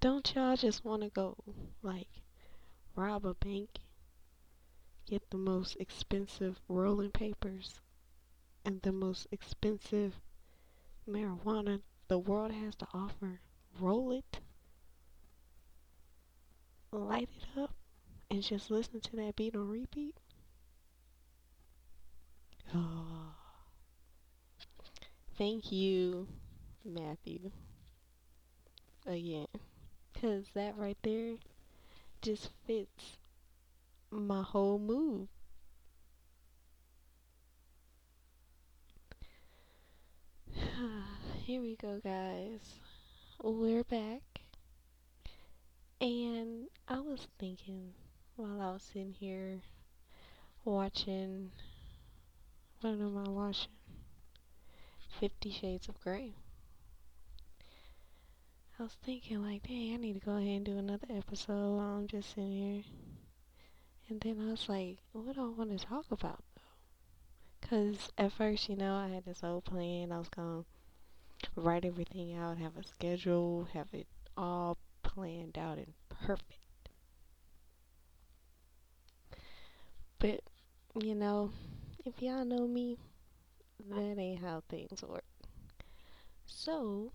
Don't y'all just want to go, like, rob a bank, get the most expensive rolling papers, and the most expensive marijuana the world has to offer, roll it, light it up, and just listen to that beat on repeat? Oh. Thank you, Matthew. Again. Because that right there just fits my whole mood. Here we go, guys. We're back. And I was thinking while I was sitting here watching, what am I watching? Fifty Shades of Grey. I was thinking, like, dang, I need to go ahead and do another episode while I'm just sitting here. And then I was like, what do I want to talk about, though? Because at first, you know, I had this whole plan. I was to write everything out, have a schedule, have it all planned out and perfect. But, you know, if y'all know me, that ain't how things work. So,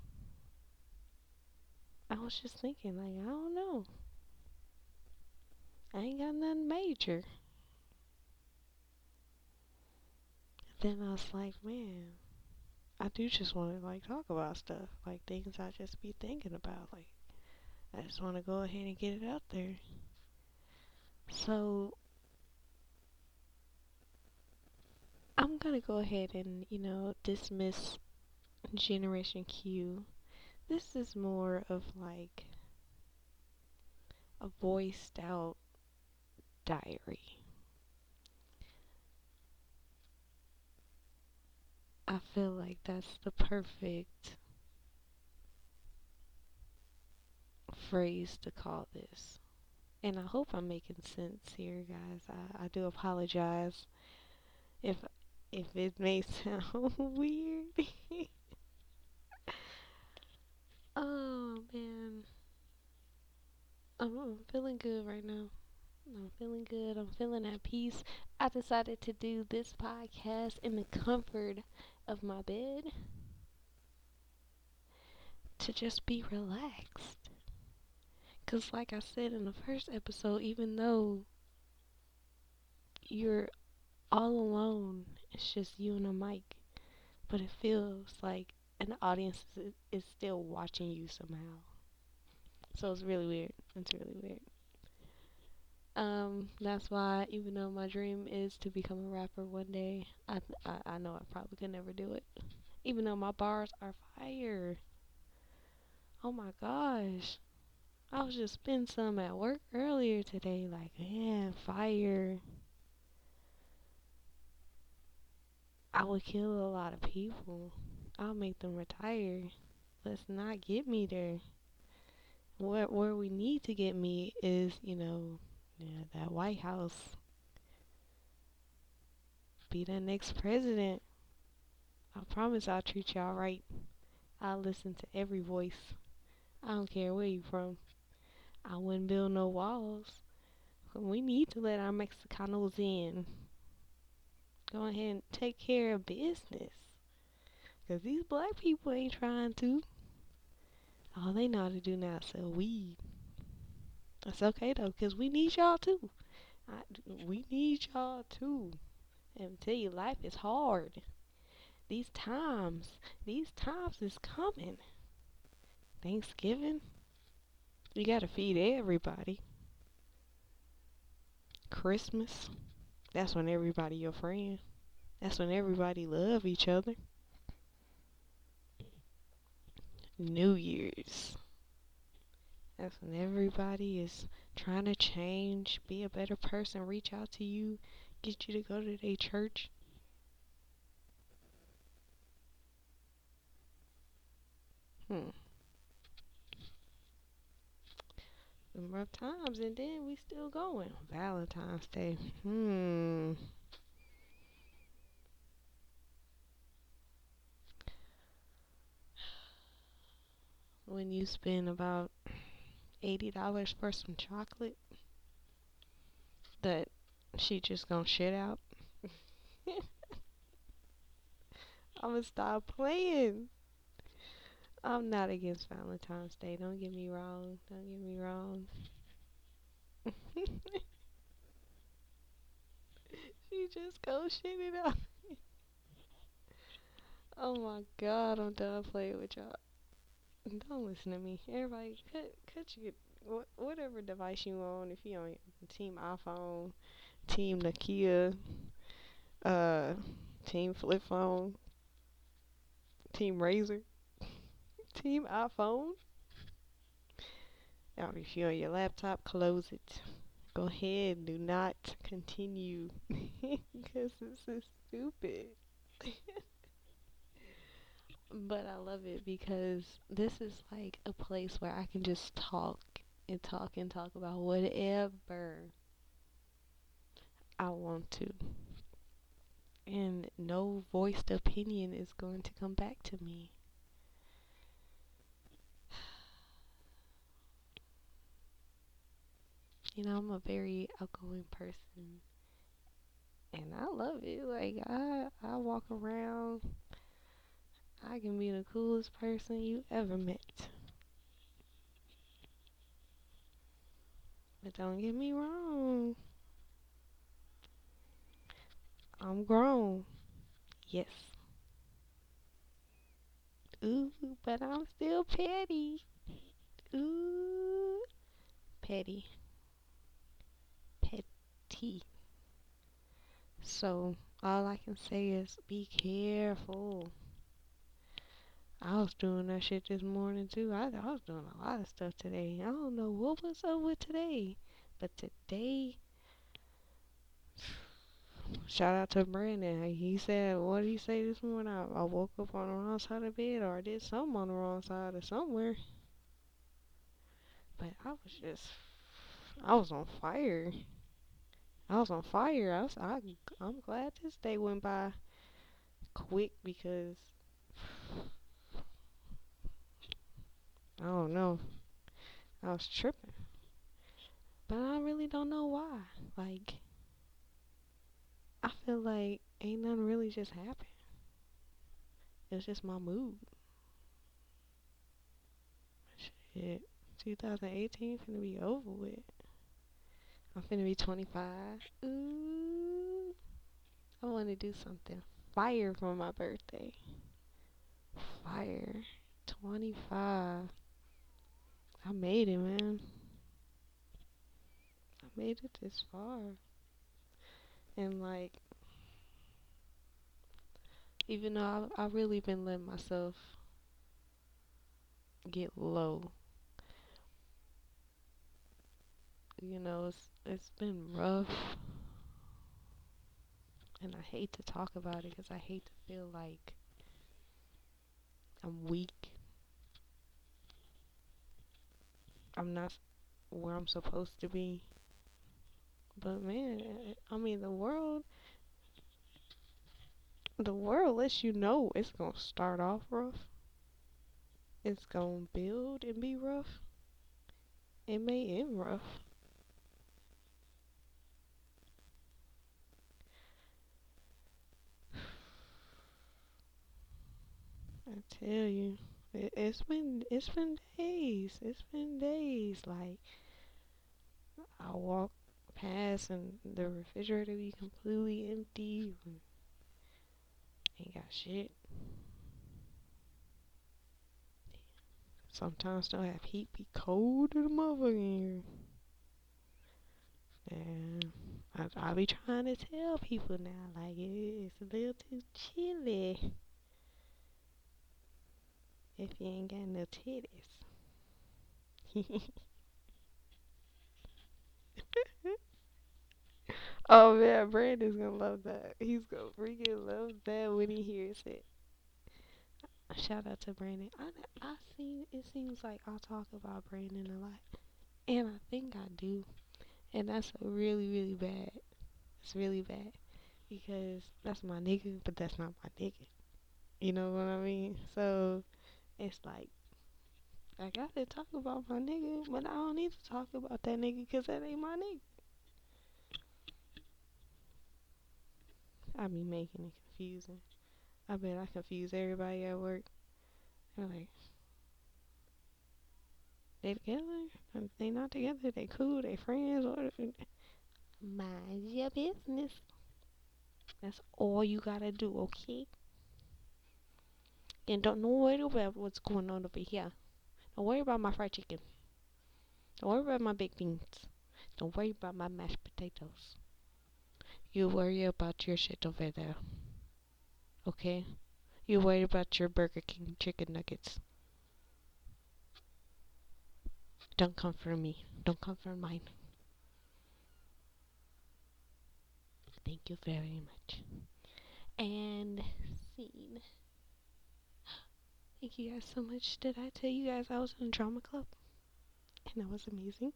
I was just thinking, like, I don't know. I ain't got nothing major. Then I was like, man, I do just want to, like, talk about stuff. Like, things I just be thinking about. Like, I just want to go ahead and get it out there. So, I'm going to go ahead and, you know, dismiss Generation Q. This is more of like a voiced out diary. I feel like that's the perfect phrase to call this. And I hope I'm making sense here, guys. I, I do apologize if if it may sound weird. oh man. I'm, I'm feeling good right now. I'm feeling good. I'm feeling at peace. I decided to do this podcast in the comfort of my bed to just be relaxed. Because, like I said in the first episode, even though you're all alone, it's just you and a mic, but it feels like an audience is, is still watching you somehow. So it's really weird. It's really weird. Um, that's why even though my dream is to become a rapper one day, I I, I know I probably could never do it. Even though my bars are fire. Oh my gosh. I was just spitting some at work earlier today, like man, fire. I would kill a lot of people. I'll make them retire. Let's not get me there. Where where we need to get me is, you know, yeah, that White House. Be the next president. I promise I'll treat y'all right. I'll listen to every voice. I don't care where you from. I wouldn't build no walls. We need to let our Mexicanos in. Go ahead and take care of business. Because these black people ain't trying to. All they know how to do now is sell weed. That's okay though, because we need y'all too. I, we need y'all too. And tell you, life is hard. These times, these times is coming. Thanksgiving, you gotta feed everybody. Christmas, that's when everybody your friend. That's when everybody love each other. New Year's. That's when everybody is trying to change, be a better person, reach out to you, get you to go to their church. Hmm. Some rough times, and then we still going. Valentine's Day. Hmm. When you spend about eighty dollars for some chocolate that she just gonna shit out. I'ma stop playing. I'm not against Valentine's Day. Don't get me wrong. Don't get me wrong. she just go shit it out. oh my god, I'm done playing with y'all. Don't listen to me. Everybody, cut, cut your, whatever device you on. If you on Team iPhone, Team Nokia, uh, Team Flip Phone, Team Razr, Team iPhone. Now, if you're on your laptop, close it. Go ahead. Do not continue. Because this is stupid. but I love it because this is like a place where I can just talk and talk and talk about whatever I want to. And no voiced opinion is going to come back to me. You know, I'm a very outgoing person. And I love it. Like I I walk around I can be the coolest person you ever met. But don't get me wrong. I'm grown. Yes. Ooh, but I'm still petty. Ooh, petty. Petty. So, all I can say is be careful. I was doing that shit this morning too. I, I was doing a lot of stuff today. I don't know what was up with today, but today, shout out to Brandon. He said, what did he say this morning? I, I woke up on the wrong side of bed, or I did something on the wrong side, or somewhere. But I was just, I was on fire. I was on fire. I was, I, I'm glad this day went by quick because Oh, I don't know. I was tripping. But I really don't know why. Like, I feel like ain't nothing really just happened. It's just my mood. Shit. 2018 finna be over with. I'm finna be 25. Ooh. I wanna do something fire for my birthday. Fire. 25. I made it, man. I made it this far. And like, even though I, I really been letting myself get low, you know, it's it's been rough, and I hate to talk about it because I hate to feel like I'm weak I'm not where I'm supposed to be. But man, I mean the world the world lets you know it's to start off rough. It's to build and be rough. It may end rough. I tell you. It, it's been it's been days. It's been days. Like I walk past and the refrigerator be completely empty. Ain't got shit. Sometimes don't have heat be cold to the motherfucker And I I be trying to tell people now like it, it's a little too chilly if you ain't got no titties. oh man, Brandon's gonna love that. He's gonna freaking love that when he hears it. Shout out to Brandon. I I see. It seems like I talk about Brandon a lot, and I think I do, and that's really really bad. It's really bad because that's my nigga, but that's not my nigga. You know what I mean? So it's like I gotta talk about my nigga, but I don't need to talk about that nigga because that ain't my nigga. I be making it confusing. I bet I confuse everybody at work. They're like, they together? They not together? They cool? They friends? Or mind your business. That's all you gotta do, okay? And don't worry about what's going on over here. Don't worry about my fried chicken. Don't worry about my baked beans. Don't worry about my mashed potatoes. You worry about your shit over there. Okay? You worry about your Burger King chicken nuggets. Don't come for me. Don't come for mine. Thank you very much. And scene. Thank you guys so much. Did I tell you guys I was in a drama club? And that was amazing.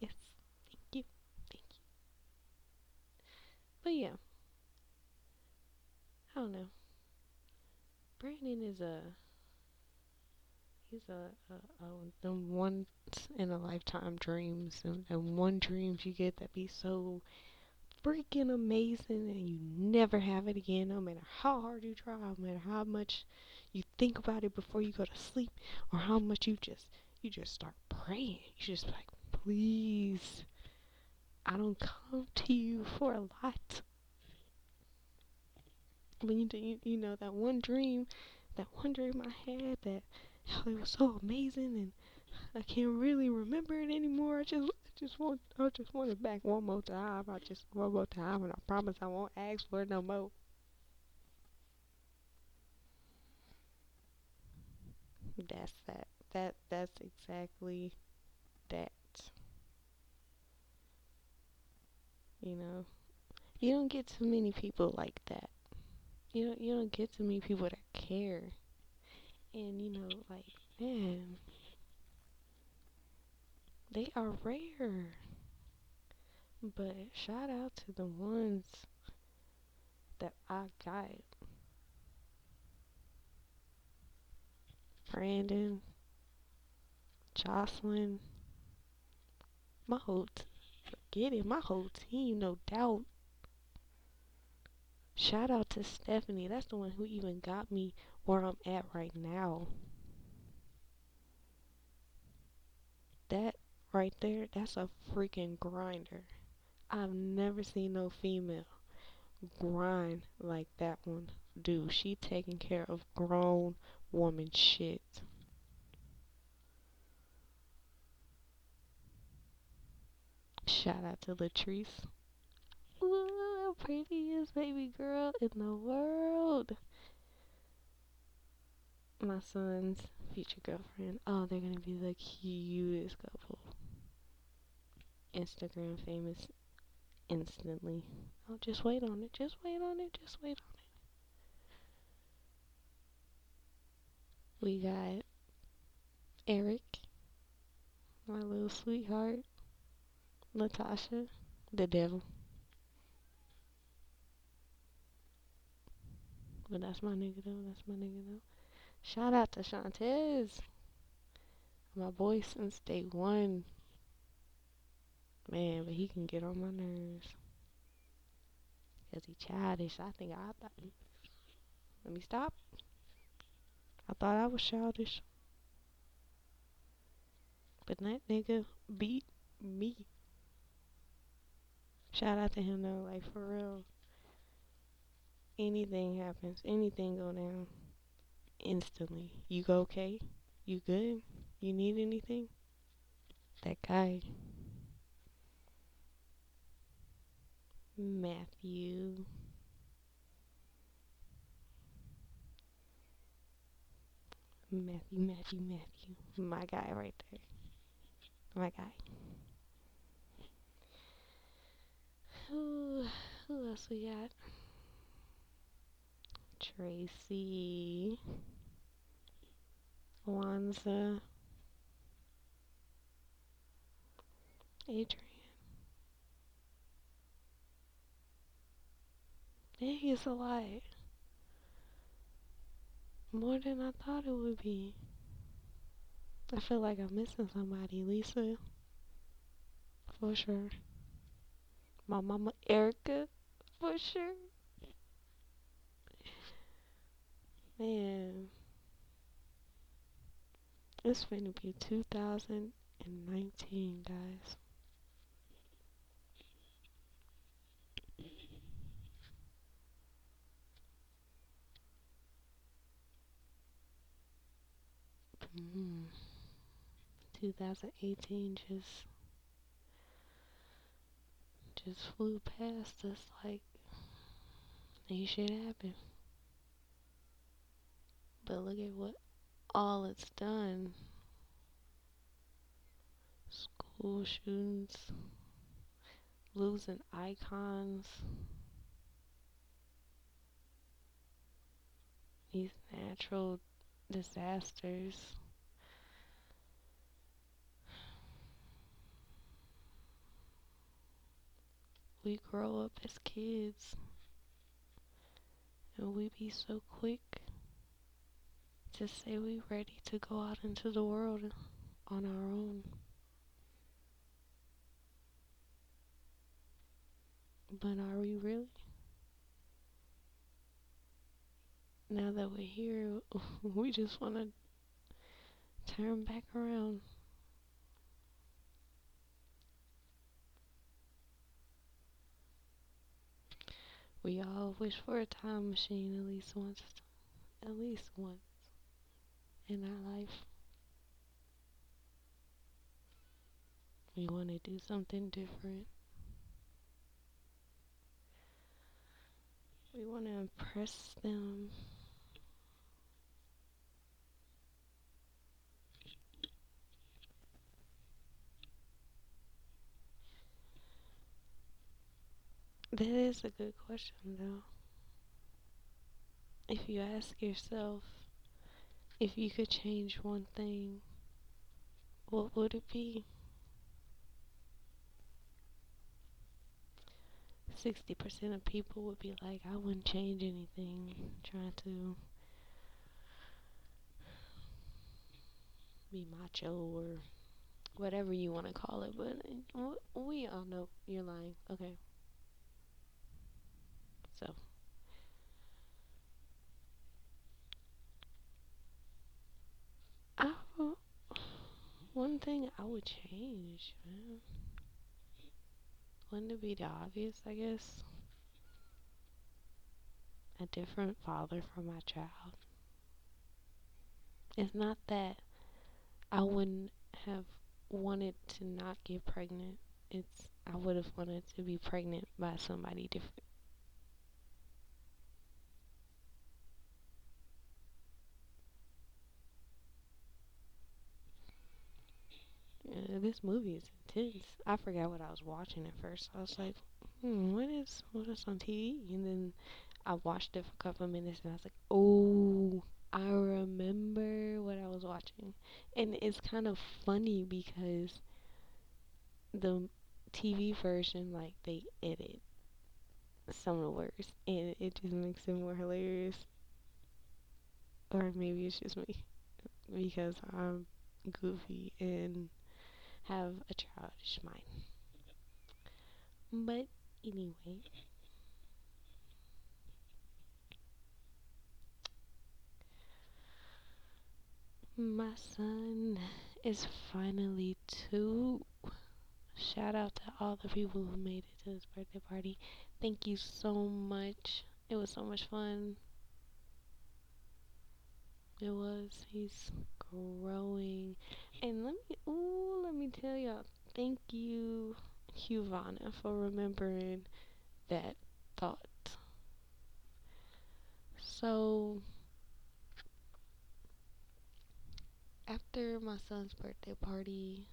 Yes. Thank you. Thank you. But yeah. I don't know. Brandon is a he's a, a, a the once in a lifetime dreams and, and one dreams you get that be so freaking amazing and you never have it again no matter how hard you try no matter how much you think about it before you go to sleep or how much you just you just start praying. You just like please i don't come to you for a lot. But you, you, you know that one dream that one dream i had that oh, it was so amazing and i can't really remember it anymore. I just just want I just want it back one more time. I just one more time and I promise I won't ask for it no more. That's that. That that's exactly that. You know, you don't get too many people like that. You don't you don't get too many people that care. And you know, like man, they are rare. But shout out to the ones that I got. Brandon, Jocelyn, my whole t- forget it, my whole team, no doubt. Shout out to Stephanie. That's the one who even got me where I'm at right now. That right there, that's a freaking grinder. I've never seen no female grind like that one do. She taking care of grown woman shit. Shout out to Latrice. Ooh, prettiest baby girl in the world. My son's future girlfriend. Oh, they're gonna be the cutest couple. Instagram famous instantly. Oh, just wait on it. Just wait on it. Just wait on it. We got Eric, my little sweetheart. Natasha, the devil. But that's my nigga though. That's my nigga though. Shout out to Shantez. My boy since day one. Man, but he can get on my nerves. Cause he childish. I think I thought. Let me stop. I thought I was childish. But that nigga beat me. Shout out to him though, like for real. Anything happens, anything go down, instantly. You go okay? You good? You need anything? That guy. Matthew. Matthew, Matthew, Matthew. My guy right there. My guy. Who, who else we got? Tracy. Wanza. Adrian. Dang, it's a lot. More than I thought it would be. I feel like I'm missing somebody, Lisa. For sure. My mama Erica, for sure. Man. It's gonna be 2019, guys. Mm. 2018 just just flew past us like ain't shit happened. But look at what all it's done. School shootings, losing icons, these natural disasters. We grow up as kids and we be so quick to say we ready to go out into the world on our own. But are we really? Now that we're here, we just want to turn back around. We all wish for a time machine at least once. At least once in our life. We want to do something different. We want to impress them. That is a good question, though. If you ask yourself, if you could change one thing, what would it be? 60% of people would be like, I wouldn't change anything. Trying to be macho or whatever you want to call it. But eh, we all know you're lying. Okay. So. I, one thing I would change, man. Wouldn't it be the obvious, I guess? A different father for my child. It's not that I wouldn't have wanted to not get pregnant. It's I would have wanted to be pregnant by somebody different. This movie is intense. I forgot what I was watching at first. I was like, hmm, what is what is on TV? And then I watched it for a couple of minutes and I was like, oh, I remember what I was watching. And it's kind of funny because the TV version, like, they edit some of the words and it just makes it more hilarious. Or maybe it's just me because I'm goofy and have a childish mind. But anyway, my son is finally two. Shout out to all the people who made it to his birthday party. Thank you so much. It was so much fun. It was. He's growing. And let me, ooh, let me tell y'all, thank you, Huvana, for remembering that thought. So, after my son's birthday party,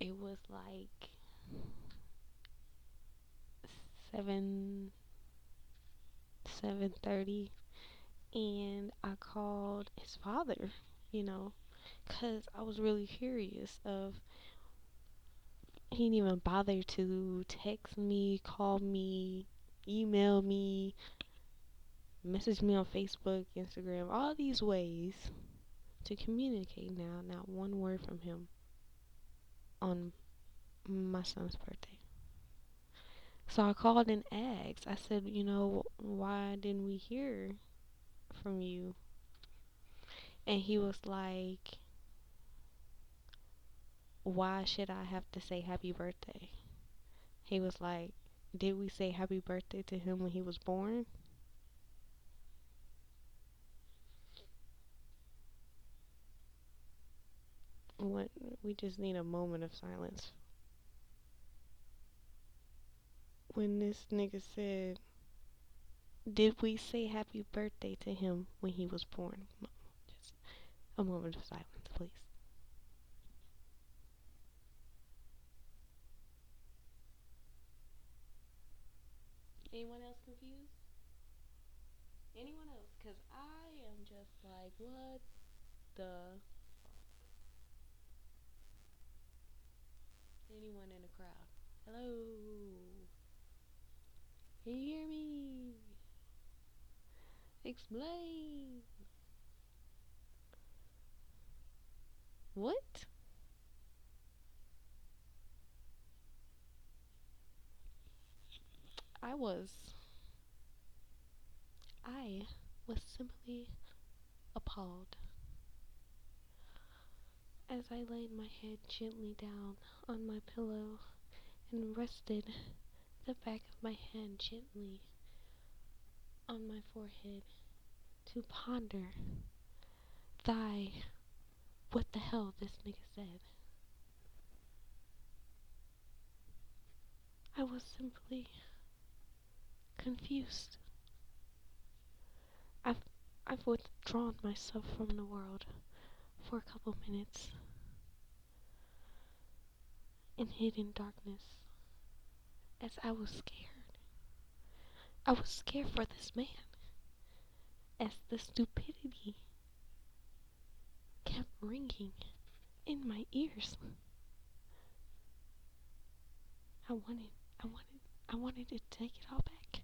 it was like seven seven thirty and I called his father, you know, because I was really curious of he didn't even bother to text me, call me, email me, message me on Facebook, Instagram, all these ways to communicate now. Not one word from him on my son's birthday. So I called and asked. I said, you know, why didn't we hear from you? And he was like, why should I have to say happy birthday? He was like, did we say happy birthday to him when he was born? What we just need a moment of silence. When this nigga said, Did we say happy birthday to him when he was born? Just a moment of silence, please. Anyone else confused? Anyone else? Because I am just like, what the Anyone in the crowd? Hello? Can you hear me? Explain. What? I was. I was simply appalled as I laid my head gently down on my pillow and rested the back of my hand gently on my forehead to ponder thy what the hell this nigga said. I was simply confused. I've I've withdrawn myself from the world for a couple minutes and hid in darkness as I was scared. I was scared for this man as the stupidity kept ringing in my ears. I wanted, I wanted, I wanted to take it all back.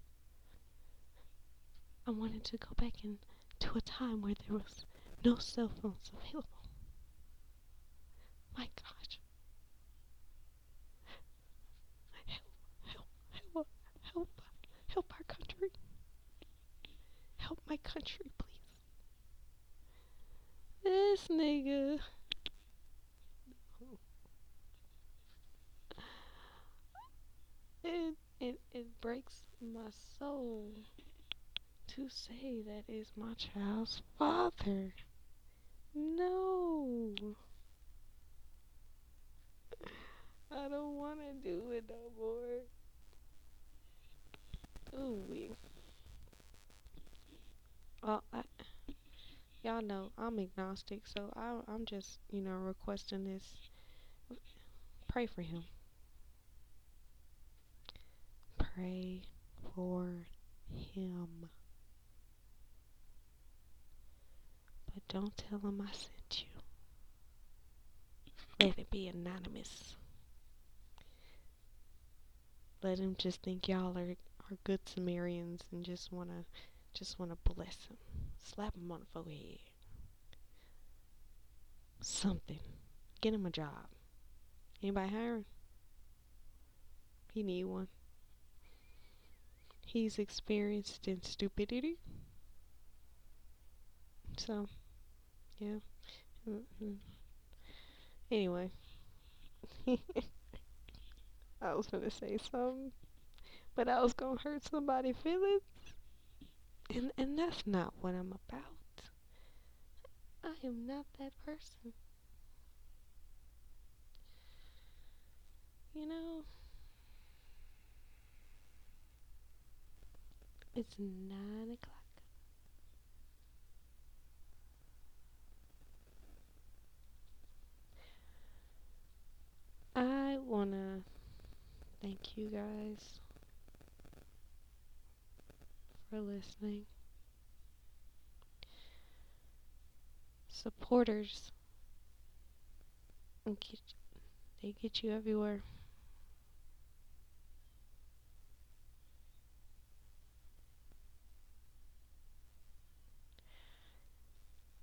I wanted to go back into a time where there was no cell phones available. My gosh. My country, please. This nigga. It, it, it breaks my soul to say that is my child's father. No. I don't want to do it no more. Ooh. Well, I, y'all know I'm agnostic, so I, I'm just, you know, requesting this. Pray for him. Pray for him. But don't tell him I sent you. Let it be anonymous. Let him just think y'all are, are good Sumerians and just wanna just wanna bless him. Slap him on the forehead. Something. Get him a job. Anybody hiring? He need one. He's experienced in stupidity. So, yeah. Mm-hmm. Anyway. I was gonna say something, but I was gonna hurt somebody's feelings, and and that's not what I'm about. I am not that person. You know, it's nine o'clock. I wanna Thank you guys for listening. Supporters they get you everywhere.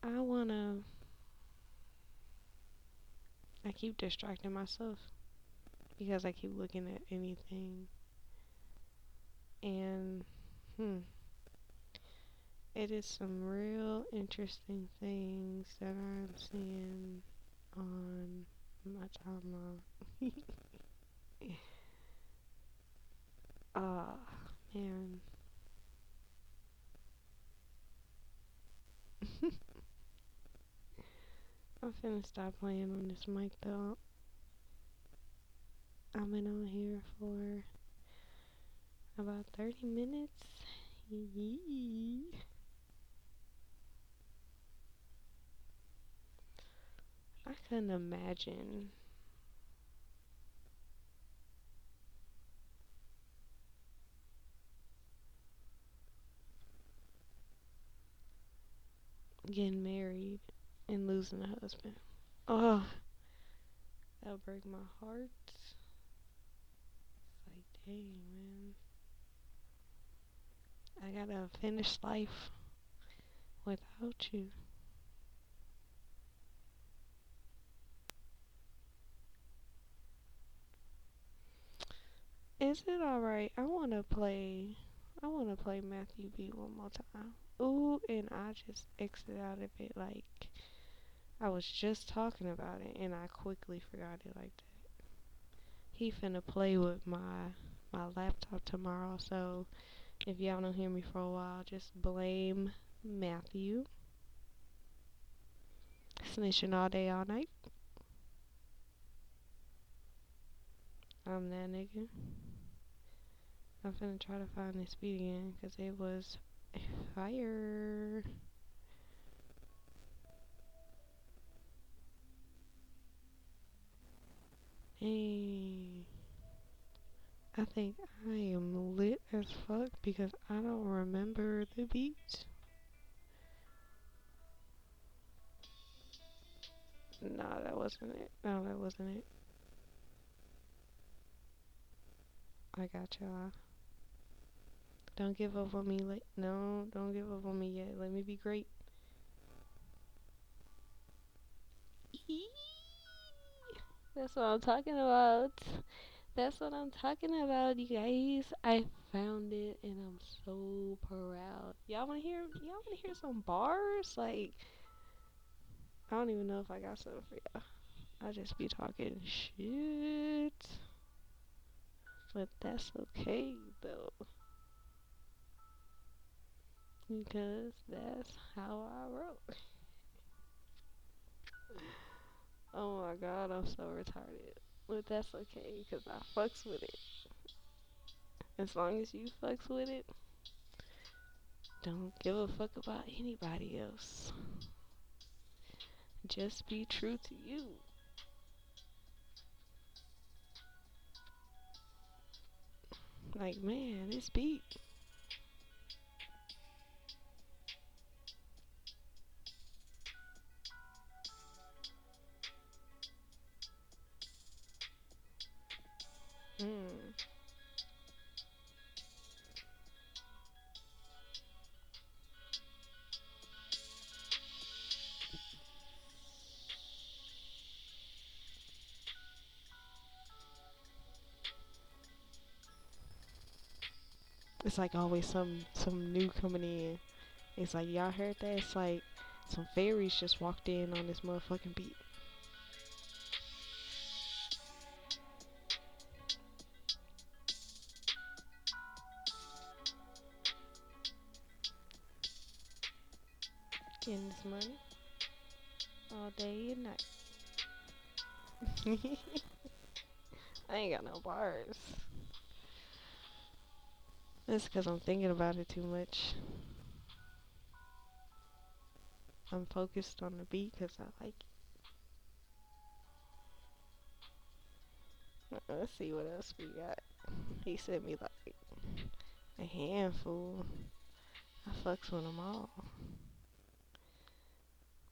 I want to I keep distracting myself because I keep looking at anything. And, hmm, it is some real interesting things that I'm seeing on my timeline. Ah, man. I'm finna stop playing on this mic though. I've been on here for about 30 minutes. Yee. I couldn't imagine getting married and losing a husband. Oh, that'll break my heart. Like, dang, man. I gotta finish life without you. Is it alright? I wanna play. I wanna play Matthew B one more time. Ooh, and I just exited out of it like I was just talking about it and I quickly forgot it like that. He finna play with my my laptop tomorrow, so if y'all don't hear me for a while, just blame Matthew. Snitching all day, all night. I'm that nigga. I'm finna try to find this beat again, cause it was fire. Hey. I think I am lit as fuck because I don't remember the beat. Nah, that wasn't it. No, that wasn't it. I got y'all. Don't give up on me. Like, no, don't give up on me yet. Let me be great. That's what I'm talking about. That's what I'm talking about, you guys. I found it and I'm so proud. Y'all wanna hear y'all wanna hear some bars? Like I don't even know if I got something for y'all. I just be talking shit. But that's okay though. Because that's how I roll. oh my god, I'm so retarded. But that's okay, because I fucks with it. As long as you fucks with it, don't give a fuck about anybody else. Just be true to you. Like, man, this beat. Mm. It's like always some some new coming in. It's like y'all heard that? It's like some fairies just walked in on this motherfucking beat. Getting this money all day and night. I ain't got no bars. That's because I'm thinking about it too much. I'm focused on the beat because I like it. Uh, Let's see what else we got. He sent me like a handful. I fucks with them all.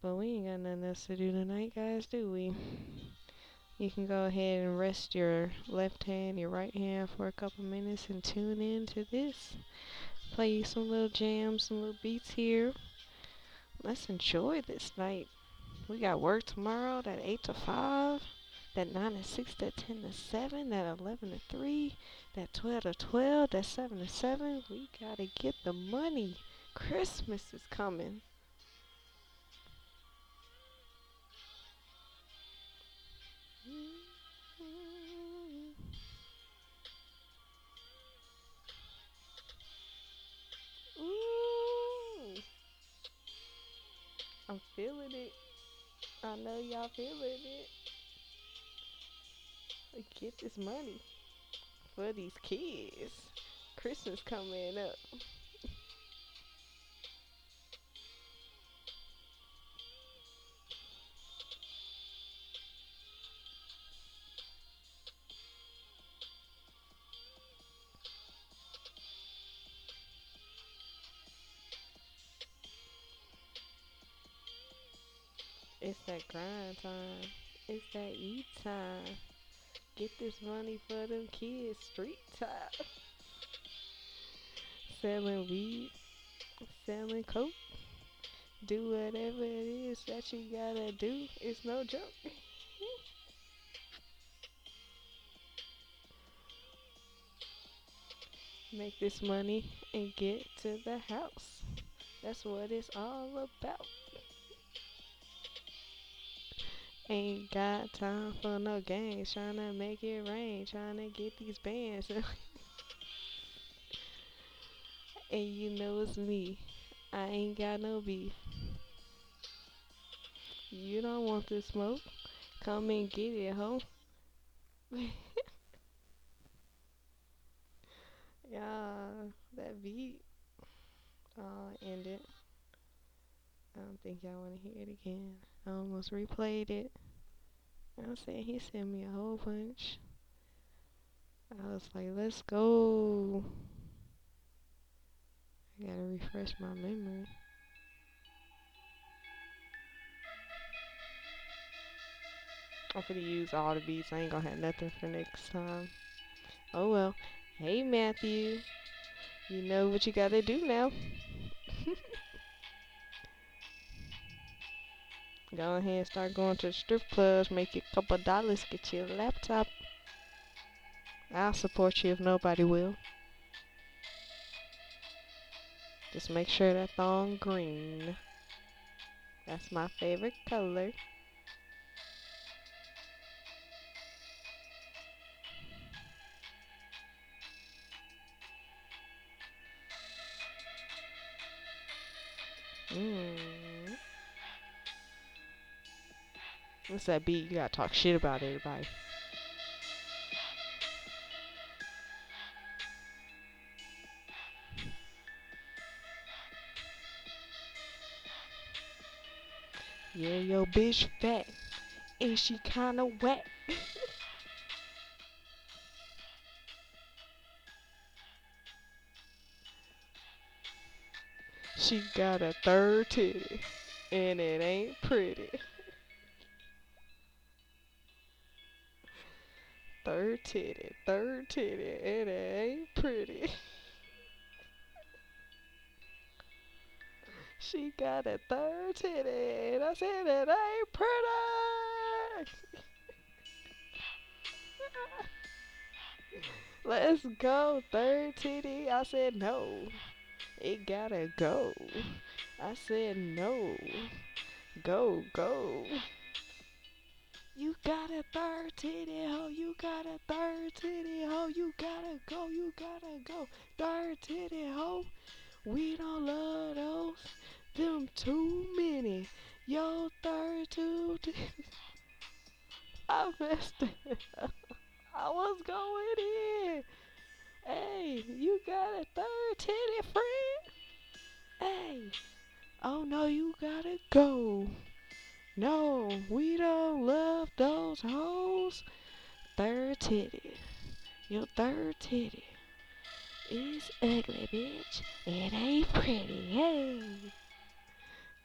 But we ain't got nothing else to do tonight, guys, do we? You can go ahead and rest your left hand, your right hand for a couple minutes and tune in to this. Play you some little jams, some little beats here. Let's enjoy this night. We got work tomorrow that 8 to 5. that 9 to 6, that 10 to 7, that 11 to 3, that 12 to 12, that 7 to 7. We gotta get the money. Christmas is coming. I'm feeling it. I know y'all feeling it. Get this money for these kids. Christmas coming up. That grind time. It's that eat time. Get this money for them kids. Street time. Selling weed. Selling coke. Do whatever it is that you gotta do. It's no joke. Make this money and get to the house. That's what it's all about. Ain't got time for no games. Tryna make it rain. Tryna get these bands. and you know it's me. I ain't got no beef. You don't want the smoke? Come and get it, ho. yeah, that beat. I'll end it. I don't think y'all want to hear it again. I almost replayed it. I'm saying he sent me a whole bunch. I was like, let's go. I gotta refresh my memory. I'm gonna use all the beats. I ain't gonna have nothing for next time. Oh well. Hey Matthew. You know what you gotta do now. Go ahead and start going to the strip clubs, make you a couple dollars, get you a laptop. I'll support you if nobody will. Just make sure that thong green. That's my favorite color. Mmm. What's that beat? You gotta talk shit about everybody. Yeah, yo, bitch fat. And she kinda wet. she got a third titty. And it ain't pretty. Titty, third titty, it ain't pretty. she got a third titty, and I said it ain't pretty. Let's go, third titty. I said no. It gotta go. I said no. Go, go. You got a third titty ho, you got we don't love those. Them too many. Yo, third two. I messed it up. I was going in. Hey, you got a third titty friend? Hey. Oh no, you gotta go. No, we don't love those hoes. Third titty. Your third titty is ugly, bitch. It ain't pretty, hey.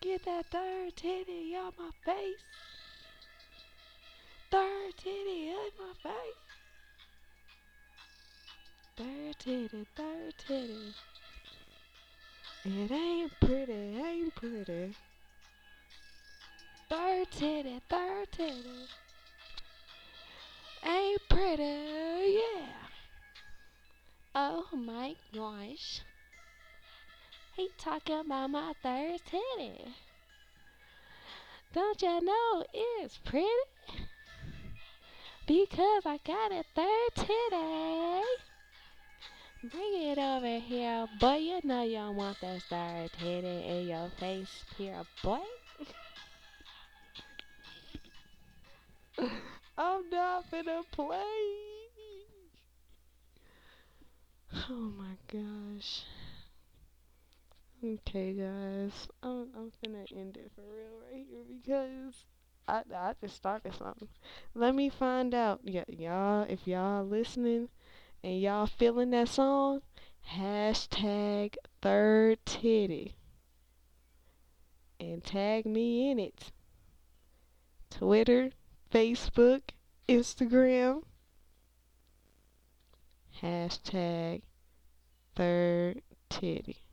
Get that third titty on my face. Third titty on my face. Third titty, third titty. It ain't pretty, ain't pretty. Third titty, third titty. Ain't pretty, yeah. Oh my gosh. He talking about my third titty. Don't you know it's pretty? Because I got a third titty. Bring it over here, boy. You know you don't want that third titty in your face here, boy. I'm not gonna play. Oh my gosh. Okay, guys, I'm I'm gonna end it for real right here because I I just started something. Let me find out, y- y'all, if y'all listening and y'all feeling that song. Hashtag third titty and tag me in it. Twitter, Facebook, Instagram. Hashtag third titty.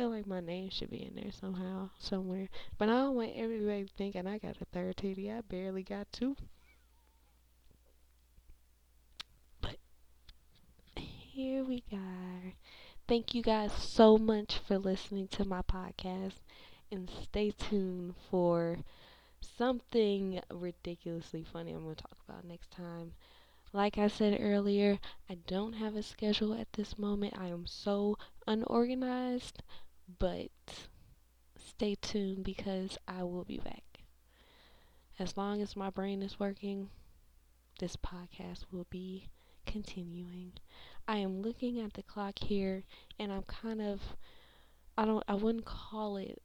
Feel like my name should be in there somehow, somewhere. But I don't want everybody thinking I got a third titty. I barely got two. But here we are. Thank you guys so much for listening to my podcast. And stay tuned for something ridiculously funny I'm going to talk about next time. Like I said earlier, I don't have a schedule at this moment. I am so unorganized, but stay tuned because I will be back. As long as my brain is working, this podcast will be continuing. I am looking at the clock here and I'm kind of I don't I wouldn't call it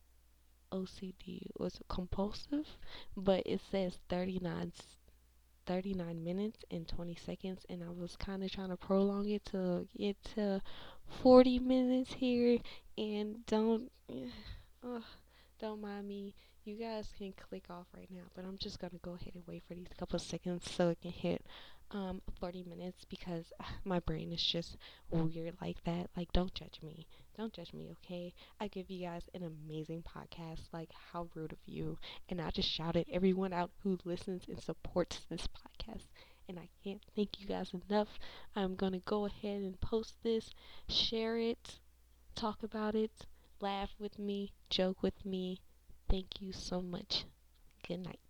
OCD was compulsive, but it says 39 39 minutes and 20 seconds and I was kind of trying to prolong it to get to 40 minutes here and don't uh, don't mind me you guys can click off right now but I'm just gonna go ahead and wait for these couple seconds so it can hit um 40 minutes because uh, my brain is just weird like that like don't judge me don't judge me okay I give you guys an amazing podcast like how rude of you and I just shouted everyone out who listens and supports this podcast. And I can't thank you guys enough. I'm going to go ahead and post this, share it, talk about it, laugh with me, joke with me. Thank you so much. Good night.